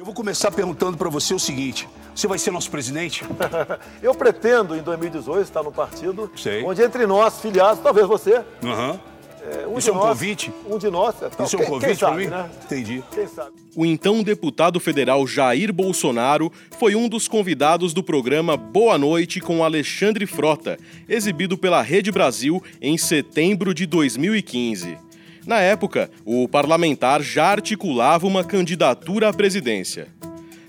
Eu vou começar perguntando para você o seguinte: você vai ser nosso presidente? eu pretendo, em 2018, estar no partido Sei. onde entre nós, filiados, talvez você. Aham. É, um Isso é um nós- convite? Um de nós. É, tal. Isso é um convite para mim? Né? Entendi. Quem sabe? O então deputado federal Jair Bolsonaro foi um dos convidados do programa Boa Noite com Alexandre Frota, exibido pela Rede Brasil em setembro de 2015. Na época, o parlamentar já articulava uma candidatura à presidência.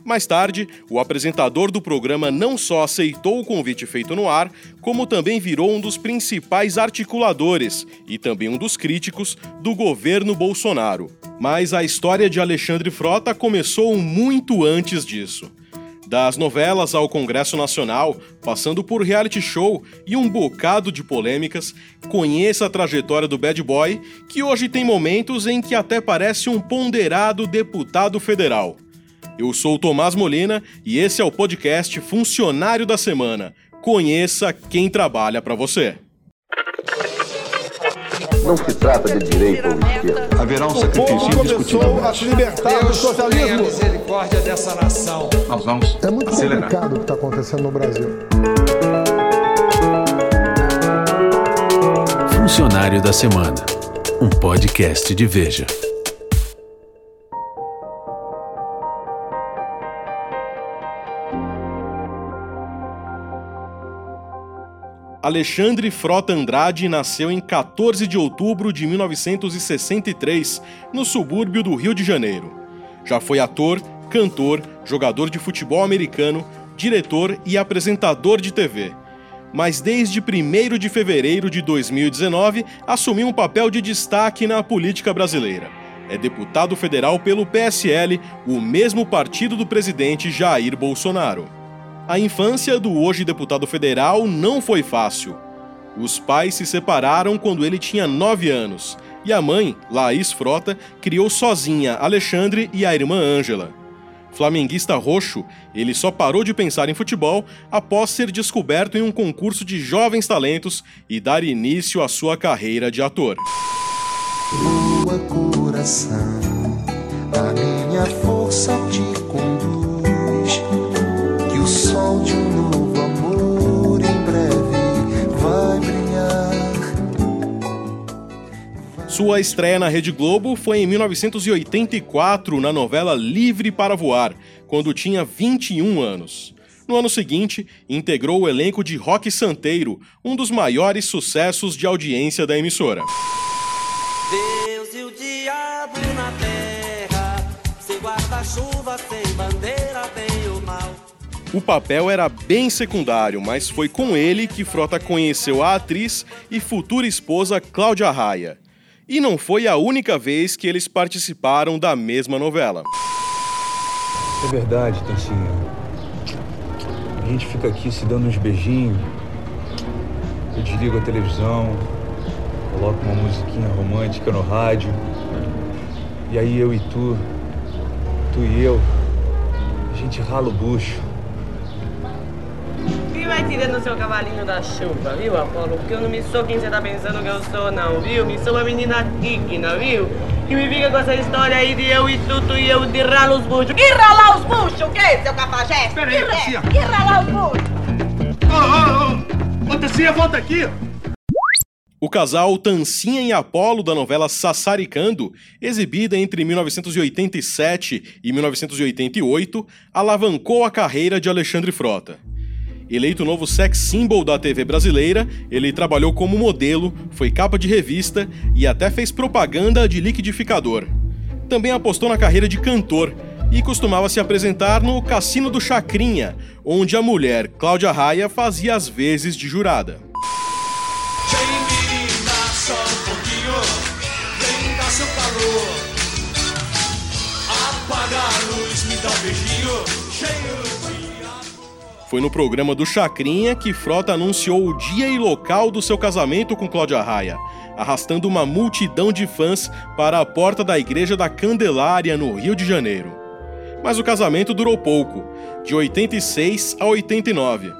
Mais tarde, o apresentador do programa não só aceitou o convite feito no ar, como também virou um dos principais articuladores e também um dos críticos do governo Bolsonaro. Mas a história de Alexandre Frota começou muito antes disso. Das novelas ao Congresso Nacional, passando por reality show e um bocado de polêmicas, conheça a trajetória do bad boy, que hoje tem momentos em que até parece um ponderado deputado federal. Eu sou o Tomás Molina e esse é o podcast Funcionário da Semana. Conheça quem trabalha para você. Não se trata de direita ou esquerda. Haverá um sacrifício indiscutível. a se libertar do socialismo. misericórdia dessa nação. Nós vamos É muito acelerar. complicado o que está acontecendo no Brasil. Funcionário da Semana, um podcast de Veja. Alexandre Frota Andrade nasceu em 14 de outubro de 1963, no subúrbio do Rio de Janeiro. Já foi ator, cantor, jogador de futebol americano, diretor e apresentador de TV. Mas desde 1 de fevereiro de 2019 assumiu um papel de destaque na política brasileira. É deputado federal pelo PSL, o mesmo partido do presidente Jair Bolsonaro. A infância do hoje deputado federal não foi fácil. Os pais se separaram quando ele tinha 9 anos e a mãe, Laís Frota, criou sozinha Alexandre e a irmã Ângela. Flamenguista roxo, ele só parou de pensar em futebol após ser descoberto em um concurso de jovens talentos e dar início à sua carreira de ator. Coração, a minha força o sol de um novo amor em breve vai brilhar. Sua estreia na Rede Globo foi em 1984 na novela Livre para Voar, quando tinha 21 anos. No ano seguinte, integrou o elenco de Rock Santeiro, um dos maiores sucessos de audiência da emissora. O papel era bem secundário, mas foi com ele que Frota conheceu a atriz e futura esposa Cláudia Raia. E não foi a única vez que eles participaram da mesma novela. É verdade, Tancinha. A gente fica aqui se dando uns beijinhos. Eu desligo a televisão, coloco uma musiquinha romântica no rádio. E aí eu e tu, tu e eu, a gente rala o bucho. Vai tirando seu cavalinho da chuva, viu, Apolo? Porque eu não me sou quem você tá pensando que eu sou, não, viu? Me sou uma menina digna, viu? E me fica com essa história aí de eu e tu, tu e eu de ralo os buchos. Que ralar os buchos, o quê, seu cafajeste? Peraí, que, Garcia. que ralar os buchos? Ô, ô, ô! Tessinha, volta aqui! O casal Tancinha e Apolo da novela Sassaricando, exibida entre 1987 e 1988, alavancou a carreira de Alexandre Frota. Eleito novo sex symbol da TV brasileira, ele trabalhou como modelo, foi capa de revista e até fez propaganda de liquidificador. Também apostou na carreira de cantor e costumava se apresentar no Cassino do Chacrinha, onde a mulher Cláudia Raia fazia as vezes de jurada. Foi no programa do Chacrinha que Frota anunciou o dia e local do seu casamento com Cláudia Raia, arrastando uma multidão de fãs para a porta da Igreja da Candelária, no Rio de Janeiro. Mas o casamento durou pouco, de 86 a 89.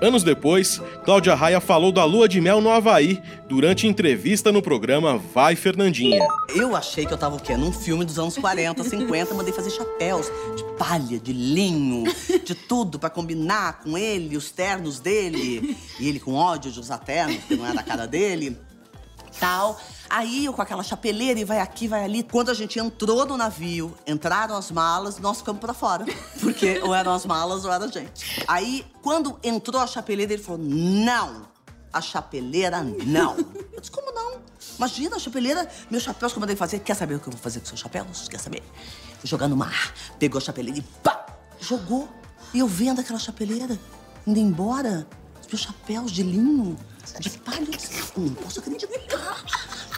Anos depois, Cláudia Raia falou da lua de mel no Havaí durante entrevista no programa Vai Fernandinha. Eu achei que eu tava o quê? Num filme dos anos 40, 50, mandei fazer chapéus de palha, de linho, de tudo pra combinar com ele, os ternos dele. E ele com ódio de usar terno, porque não era a cara dele. Tal. Aí eu com aquela chapeleira e vai aqui, vai ali. Quando a gente entrou no navio, entraram as malas, nós ficamos pra fora. Porque ou eram as malas ou era a gente. Aí, quando entrou a chapeleira, ele falou: não, a chapeleira não. Imagina, a chapeleira, meus chapéus que eu mandei fazer. Quer saber o que eu vou fazer com seus chapéus? Quer saber? Vou jogar no mar. Pegou a chapeleira e pá! Jogou. E eu vendo aquela chapeleira, indo embora, os meus chapéus de linho, de palha. Não posso acreditar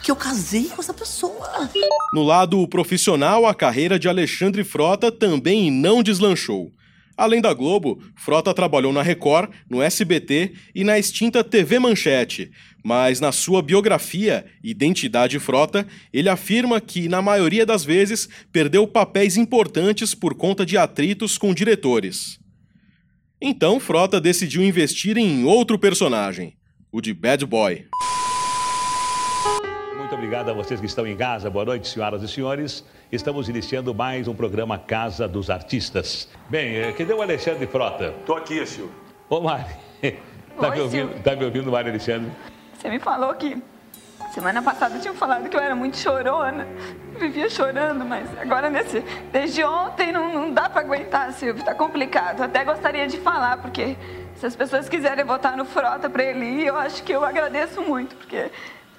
que eu casei com essa pessoa. No lado profissional, a carreira de Alexandre Frota também não deslanchou. Além da Globo, Frota trabalhou na Record, no SBT e na extinta TV Manchete. Mas na sua biografia, Identidade Frota, ele afirma que, na maioria das vezes, perdeu papéis importantes por conta de atritos com diretores. Então, Frota decidiu investir em outro personagem, o de Bad Boy. Muito obrigado a vocês que estão em casa. Boa noite, senhoras e senhores. Estamos iniciando mais um programa Casa dos Artistas. Bem, eh, cadê o Alexandre Frota? Tô aqui, Silvio. Ô, Mari. Tá, Oi, me ouvindo, Silvio. tá me ouvindo, Mari Alexandre? Você me falou que semana passada tinham falado que eu era muito chorona. Vivia chorando, mas agora nesse. Desde ontem não, não dá pra aguentar, Silvio. Tá complicado. Até gostaria de falar, porque se as pessoas quiserem votar no Frota pra ele ir, eu acho que eu agradeço muito, porque.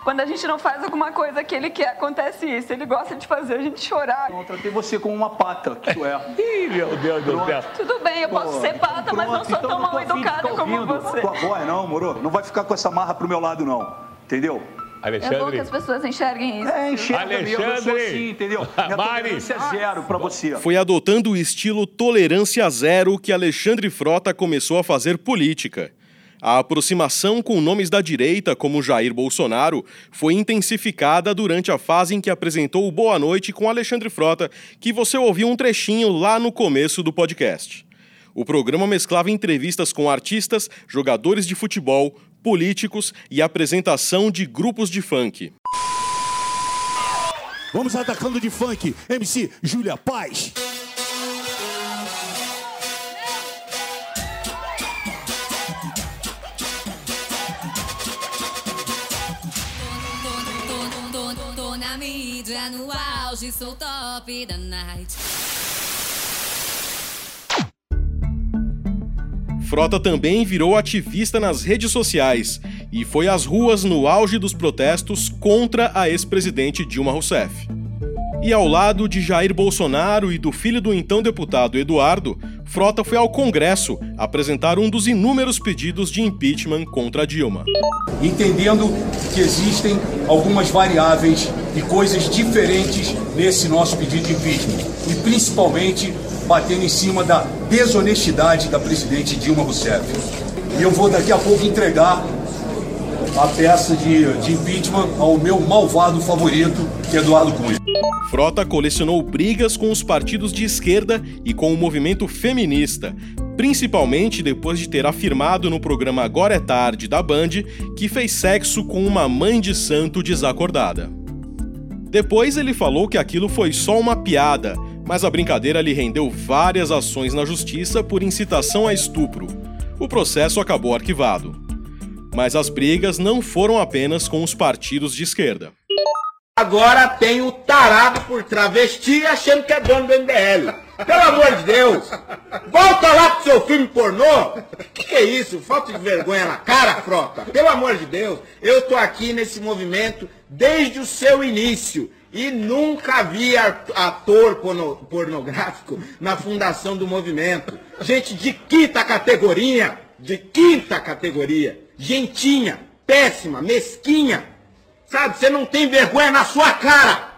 Quando a gente não faz alguma coisa que ele quer, acontece isso. Ele gosta de fazer a gente chorar. Eu tratei você como uma pata, que tu é. Ih, meu Deus do céu. Tudo bem, eu posso Pô, ser pata, mas não pronto, sou então tão mal educada ficar como você. Com a boia, não, moro? Não vai ficar com essa marra pro meu lado, não. Entendeu? É bom que as pessoas enxerguem isso. É, enxerga mesmo, eu sou Alexandre! assim, entendeu? Minha Mari! tolerância é zero pra você. Foi adotando o estilo tolerância zero que Alexandre Frota começou a fazer política. A aproximação com nomes da direita, como Jair Bolsonaro, foi intensificada durante a fase em que apresentou Boa Noite com Alexandre Frota, que você ouviu um trechinho lá no começo do podcast. O programa mesclava entrevistas com artistas, jogadores de futebol, políticos e apresentação de grupos de funk. Vamos atacando de funk, MC Júlia Paz. Mídia, no auge, sou top da night. Frota também virou ativista nas redes sociais e foi às ruas no auge dos protestos contra a ex-presidente Dilma Rousseff. E ao lado de Jair Bolsonaro e do filho do então deputado Eduardo, Frota foi ao Congresso apresentar um dos inúmeros pedidos de impeachment contra Dilma. entendendo que existem algumas variáveis e coisas diferentes nesse nosso pedido de impeachment. E principalmente batendo em cima da desonestidade da presidente Dilma Rousseff. E eu vou daqui a pouco entregar a peça de, de impeachment ao meu malvado favorito, que é Eduardo Cunha. Frota colecionou brigas com os partidos de esquerda e com o movimento feminista, principalmente depois de ter afirmado no programa Agora é Tarde da Band que fez sexo com uma mãe de santo desacordada. Depois ele falou que aquilo foi só uma piada, mas a brincadeira lhe rendeu várias ações na justiça por incitação a estupro. O processo acabou arquivado. Mas as brigas não foram apenas com os partidos de esquerda. Agora tem o tarado por travesti achando que é dono do MBL. Pelo amor de Deus! Volta lá pro seu filme pornô! Que que é isso? Falta de vergonha na cara, frota! Pelo amor de Deus! Eu tô aqui nesse movimento desde o seu início e nunca vi ator porno- pornográfico na fundação do movimento. Gente de quinta categoria! De quinta categoria! Gentinha, péssima, mesquinha! Sabe, você não tem vergonha na sua cara.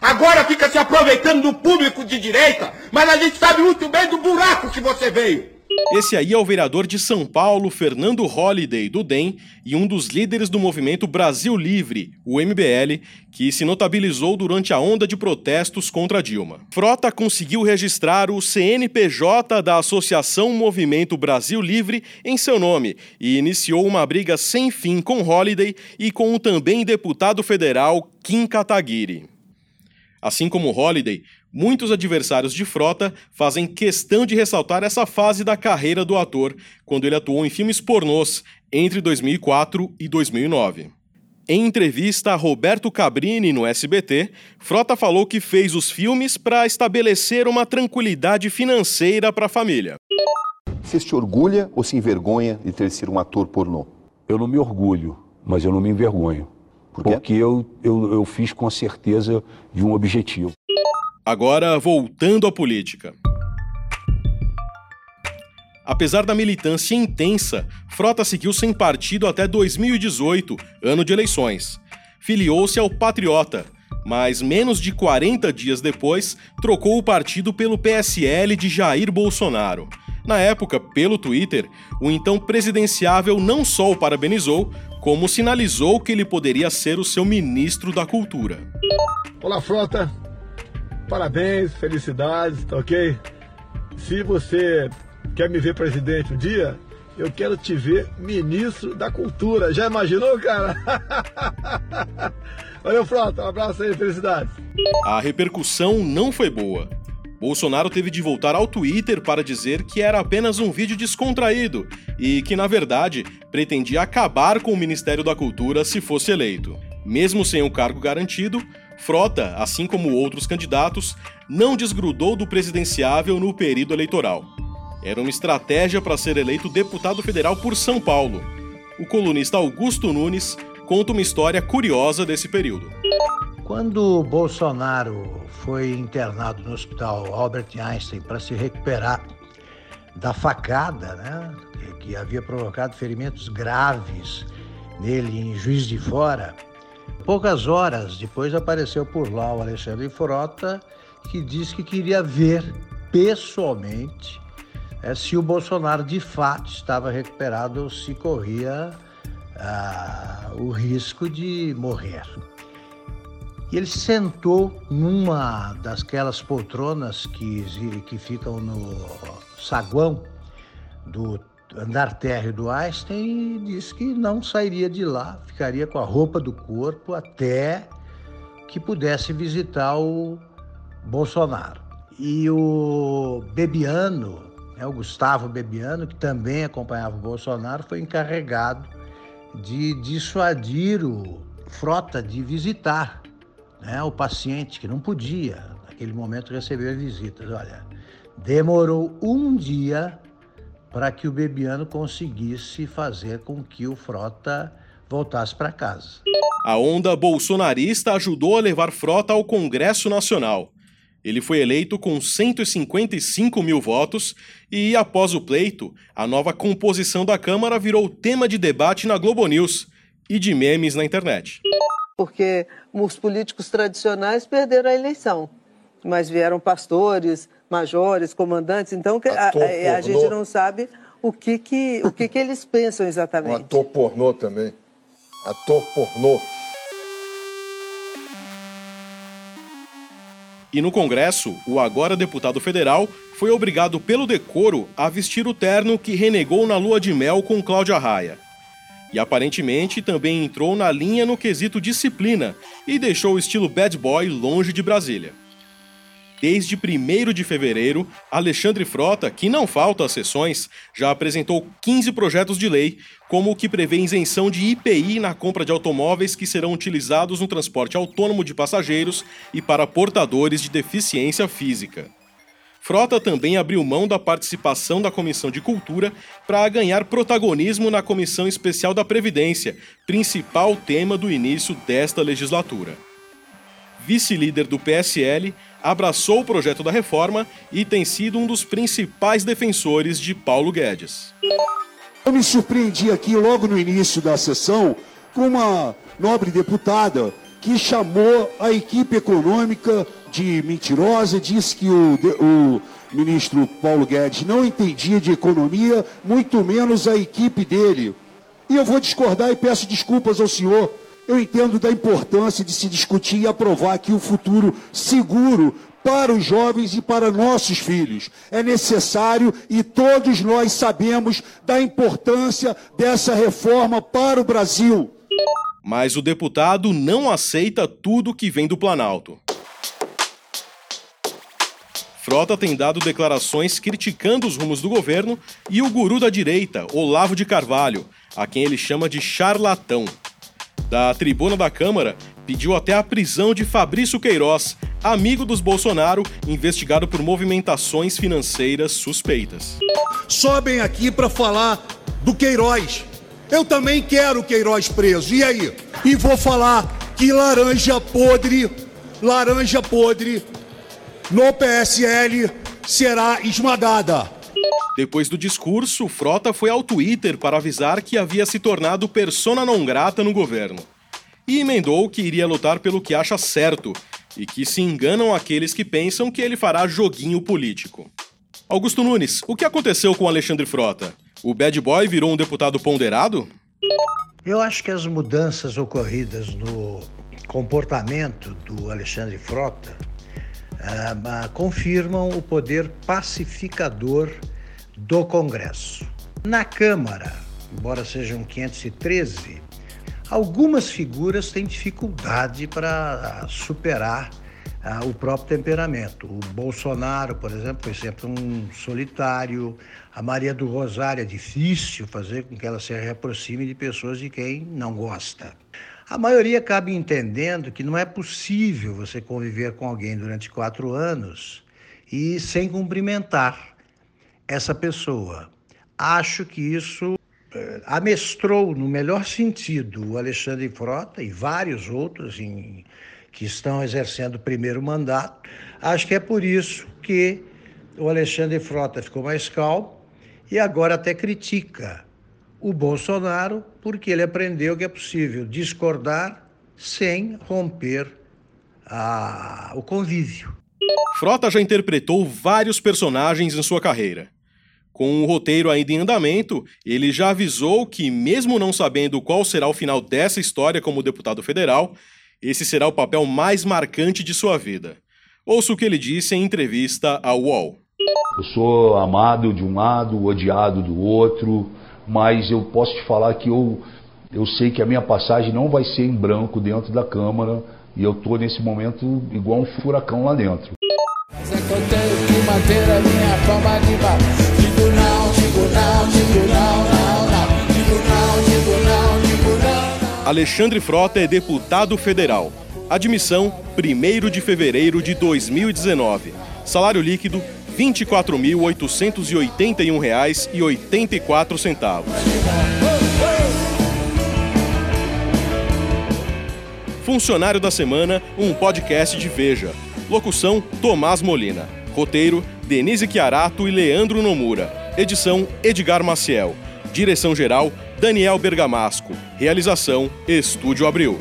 Agora fica se aproveitando do público de direita, mas a gente sabe muito bem do buraco que você veio. Esse aí é o vereador de São Paulo, Fernando Holliday, do DEM, e um dos líderes do movimento Brasil Livre, o MBL, que se notabilizou durante a onda de protestos contra Dilma. Frota conseguiu registrar o CNPJ da Associação Movimento Brasil Livre em seu nome e iniciou uma briga sem fim com Holliday e com o também deputado federal Kim Kataguiri. Assim como Holliday, muitos adversários de Frota fazem questão de ressaltar essa fase da carreira do ator, quando ele atuou em filmes pornôs entre 2004 e 2009. Em entrevista a Roberto Cabrini no SBT, Frota falou que fez os filmes para estabelecer uma tranquilidade financeira para a família. Você se orgulha ou se envergonha de ter sido um ator pornô? Eu não me orgulho, mas eu não me envergonho. Porque eu, eu, eu fiz com a certeza de um objetivo. Agora, voltando à política. Apesar da militância intensa, Frota seguiu sem partido até 2018, ano de eleições. Filiou-se ao Patriota, mas menos de 40 dias depois, trocou o partido pelo PSL de Jair Bolsonaro. Na época, pelo Twitter, o então presidenciável não só o parabenizou, como sinalizou que ele poderia ser o seu ministro da Cultura. Olá, Frota. Parabéns, felicidades, tá ok? Se você quer me ver presidente um dia, eu quero te ver ministro da Cultura. Já imaginou, cara? Valeu, Frota. Um abraço aí, felicidades. A repercussão não foi boa. Bolsonaro teve de voltar ao Twitter para dizer que era apenas um vídeo descontraído e que, na verdade, pretendia acabar com o Ministério da Cultura se fosse eleito. Mesmo sem o cargo garantido, Frota, assim como outros candidatos, não desgrudou do presidenciável no período eleitoral. Era uma estratégia para ser eleito deputado federal por São Paulo. O colunista Augusto Nunes conta uma história curiosa desse período. Quando Bolsonaro foi internado no hospital Albert Einstein para se recuperar da facada, né, que, havia provocado ferimentos graves nele em Juiz de Fora, poucas horas depois apareceu por lá o Alexandre Frota, que disse que queria ver pessoalmente é, se o Bolsonaro de fato estava recuperado ou se corria ah, o risco de morrer. E ele sentou numa dasquelas poltronas que, que ficam no saguão do andar térreo do Einstein e disse que não sairia de lá, ficaria com a roupa do corpo até que pudesse visitar o Bolsonaro. E o Bebiano, né, o Gustavo Bebiano, que também acompanhava o Bolsonaro, foi encarregado de dissuadir o Frota de visitar né, o paciente que não podia, naquele momento, receber visitas. Olha, demorou um dia para que o Bebiano conseguisse fazer com que o Frota voltasse para casa. A onda bolsonarista ajudou a levar Frota ao Congresso Nacional. Ele foi eleito com 155 mil votos e, após o pleito, a nova composição da Câmara virou tema de debate na Globo News e de memes na internet porque os políticos tradicionais perderam a eleição, mas vieram pastores, majores, comandantes, então a, a, a gente não sabe o que que, o que que eles pensam exatamente. Um ator pornô também. Ator pornô. E no Congresso, o agora deputado federal foi obrigado pelo decoro a vestir o terno que renegou na lua de mel com Cláudia Raia e aparentemente também entrou na linha no quesito disciplina e deixou o estilo bad boy longe de Brasília. Desde 1 de fevereiro, Alexandre Frota, que não falta às sessões, já apresentou 15 projetos de lei, como o que prevê isenção de IPI na compra de automóveis que serão utilizados no transporte autônomo de passageiros e para portadores de deficiência física. Frota também abriu mão da participação da Comissão de Cultura para ganhar protagonismo na Comissão Especial da Previdência, principal tema do início desta legislatura. Vice-líder do PSL, abraçou o projeto da reforma e tem sido um dos principais defensores de Paulo Guedes. Eu me surpreendi aqui logo no início da sessão com uma nobre deputada que chamou a equipe econômica de mentirosa, disse que o, o ministro Paulo Guedes não entendia de economia, muito menos a equipe dele. E eu vou discordar e peço desculpas ao senhor. Eu entendo da importância de se discutir e aprovar aqui o futuro seguro para os jovens e para nossos filhos. É necessário e todos nós sabemos da importância dessa reforma para o Brasil. Mas o deputado não aceita tudo que vem do Planalto. Frota tem dado declarações criticando os rumos do governo e o guru da direita, Olavo de Carvalho, a quem ele chama de charlatão. Da tribuna da Câmara, pediu até a prisão de Fabrício Queiroz, amigo dos Bolsonaro, investigado por movimentações financeiras suspeitas. Sobem aqui para falar do Queiroz. Eu também quero o Queiroz preso. E aí? E vou falar que laranja podre, laranja podre no PSL será esmagada. Depois do discurso, Frota foi ao Twitter para avisar que havia se tornado persona não grata no governo. E emendou que iria lutar pelo que acha certo e que se enganam aqueles que pensam que ele fará joguinho político. Augusto Nunes, o que aconteceu com Alexandre Frota? O bad boy virou um deputado ponderado? Eu acho que as mudanças ocorridas no comportamento do Alexandre Frota uh, confirmam o poder pacificador do Congresso. Na Câmara, embora sejam 513, algumas figuras têm dificuldade para superar uh, o próprio temperamento. O Bolsonaro, por exemplo, foi sempre um solitário. A Maria do Rosário é difícil fazer com que ela se reaproxime de pessoas de quem não gosta. A maioria acaba entendendo que não é possível você conviver com alguém durante quatro anos e sem cumprimentar essa pessoa. Acho que isso eh, amestrou, no melhor sentido, o Alexandre Frota e vários outros em, que estão exercendo o primeiro mandato. Acho que é por isso que o Alexandre Frota ficou mais calmo e agora até critica o Bolsonaro, porque ele aprendeu que é possível discordar sem romper a, o convívio. Frota já interpretou vários personagens em sua carreira. Com o roteiro ainda em andamento, ele já avisou que, mesmo não sabendo qual será o final dessa história como deputado federal, esse será o papel mais marcante de sua vida. Ouça o que ele disse em entrevista ao UOL. Eu sou amado de um lado, odiado do outro mas eu posso te falar que eu, eu sei que a minha passagem não vai ser em branco dentro da Câmara e eu estou nesse momento igual um furacão lá dentro. Mas é que eu tenho que manter a minha fama de Alexandre Frota é deputado federal. Admissão 1 de fevereiro de 2019. Salário líquido R$ 24.881,84. Funcionário da Semana, um podcast de Veja. Locução: Tomás Molina. Roteiro: Denise Chiarato e Leandro Nomura. Edição: Edgar Maciel. Direção-geral: Daniel Bergamasco. Realização: Estúdio Abril.